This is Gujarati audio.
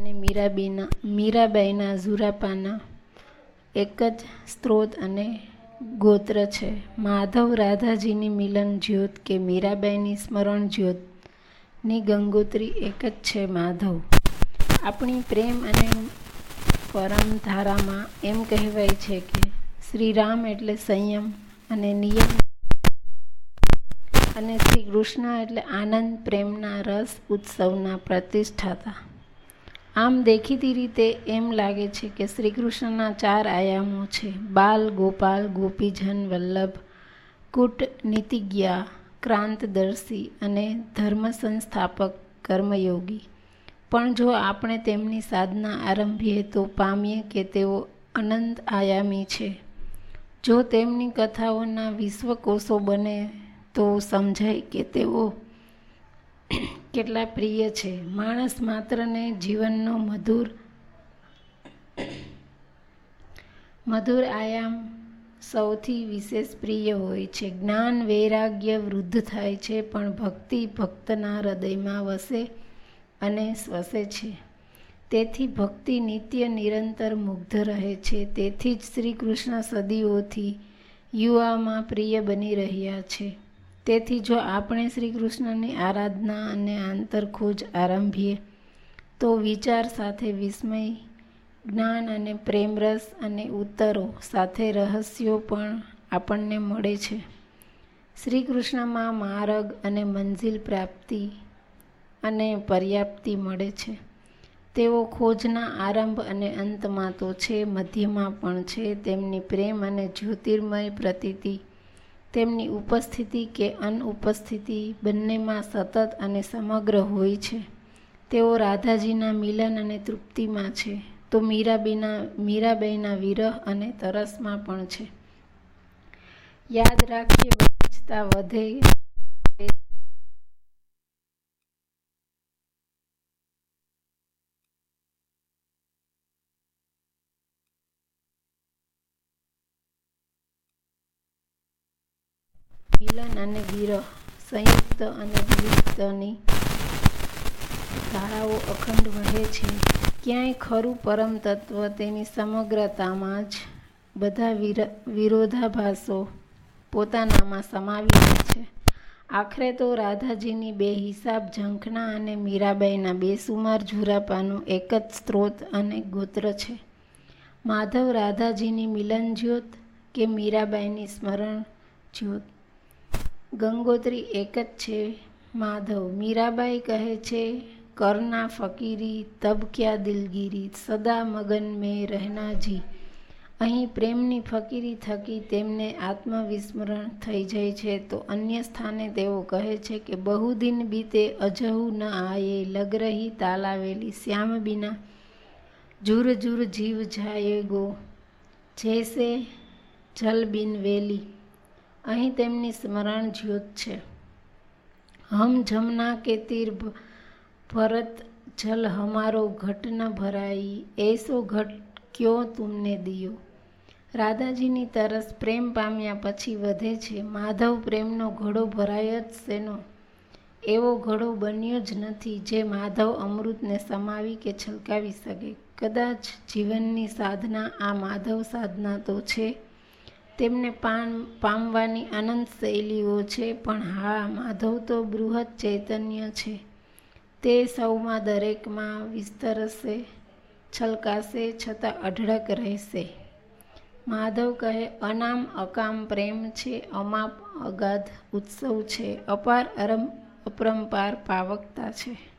અને મીરાબીના, મીરાબાઈના, ઝુરાપાના એક જ સ્ત્રોત અને ગોત્ર છે. માધવ રાધાજીની મિલન જ્યોત કે મીરાબાઈની સ્મરણ જ્યોતની ગંગોત્રી એક જ છે માધવ. આપણી પ્રેમ અને પરમધારામાં એમ કહેવાય છે કે શ્રી રામ એટલે સંયમ અને નિયમ અને શ્રી કૃષ્ણ એટલે આનંદ, પ્રેમના રસ, ઉત્સવના પ્રતિષ્ઠાતા. આમ દેખીતી રીતે એમ લાગે છે કે શ્રી કૃષ્ણના ચાર આયામો છે. બાલ, ગોપાલ, ગોપીજન, વલ્લભ, કૂટ, નીતિજ્ઞા, ક્રાંતદર્શી અને ધર્મ સંસ્થાપક કર્મયોગી. પણ જો આપણે તેમની સાધના આરંભીએ તો પામીએ કે તેઓ અનંત આયામી છે. જો તેમની કથાઓના વિશ્વકોષો બને તો સમજાય કે તેઓ કેટલા પ્રિય છે? માણસ માત્રને જીવનનો મધુર મધુર આયામ સૌથી વિશેષ પ્રિય હોય છે. જ્ઞાન વૈરાગ્ય વૃદ્ધ થાય છે, પણ ભક્તિ ભક્તના હૃદયમાં વસે અને સ્વસે છે. તેથી ભક્તિ નિત્ય નિરંતર મુગ્ધ રહે છે. તેથી જ શ્રી કૃષ્ણ સદીઓથી યુવામાં પ્રિય બની રહ્યા છે. તેથી જો આપણે શ્રી કૃષ્ણની આરાધના અને આંતરખોજ આરંભીએ, તો વિચાર સાથે વિસ્મય, જ્ઞાન અને પ્રેમરસ અને ઉત્તરો સાથે રહસ્યો પણ આપણને મળે છે. શ્રી કૃષ્ણમાં માર્ગ અને મંજિલ પ્રાપ્તિ અને પર્યાપ્તિ મળે છે. તેઓ ખોજના આરંભ અને અંતમાં તો છે, મધ્યમાં પણ છે. તેમની પ્રેમ અને જ્યોતિર્મય પ્રતીતિ તેમની ઉપસ્થિતિ કે અનુપસ્થિતિ બંનેમાં સતત અને સમગ્ર હોય છે. તેઓ રાધાજીના મિલન અને તૃપ્તિમાં છે. તો મીરાબીના મીરાબાઈના વિરહ અને તરસમાં પણ છે. યાદ રાખીએ વાંચતા વધે મિલન અને વિરહ સંયુક્ત અને વિયુક્તની ધારાઓ અખંડ વહે છે. ક્યાંય ખરું પરમ તત્વ તેની સમગ્રતામાં જ બધા વિરોધાભાસો પોતાનામાં સમાવી છે. આખરે તો રાધાજીની બે હિસાબ ઝંખના અને મીરાબાઈના બેસુમાર ઝુરાપાનું એક જ સ્ત્રોત અને ગોત્ર છે. માધવ રાધાજીની મિલન જ્યોત કે મીરાબાઈની સ્મરણ જ્યોત? ગંગોત્રી એક જ છે. માધવ, મીરાબાઈ કહે છે, કરના ફકીરી, તબ ક્યાં દિલગીરી, સદા મગન મેં રહેનાજી અહીં પ્રેમની ફકીરી થકી તેમને આત્મવિસ્મરણ થઈ જાય છે. તો અન્ય સ્થાને તેઓ કહે છે કે બહુ દિન બીતે અજહુ ન આયે, લગરહી તાલાવેલી શ્યામ બિના. જુર જુર જીવ જાય ગો, જૈસે જલ બિન વેલી. અહીં તેમની સ્મરણ જ્યોત છે. હમ જમના કે તીર ભરત જલ હમારો ઘટ ન ભરાઈ, એસો ઘટ ક્યો તુમને દિયો? રાધાજીની તરસ પ્રેમ પામ્યા પછી વધે છે. માધવ પ્રેમનો ઘડો ભરાય જ શેનો? એવો ઘડો બન્યો જ નથી જે માધવ અમૃતને સમાવી કે છલકાવી શકે. કદાચ જીવનની સાધના આ માધવ સાધના તો છે. તેમને પાન, પામવાની અનંત શૈલીઓ છે, પણ હા, માધવ તો બૃહદ ચૈતન્ય છે. તે સૌમાં દરેકમાં વિસ્તરશે છલકાશે છતાં અઢળક રહેશે. માધવ કહે, અનામ અકામ પ્રેમ છે, અમાપ અગાધ ઉત્સવ છે, અપાર અરમ, અપરંપાર પાવકતા છે.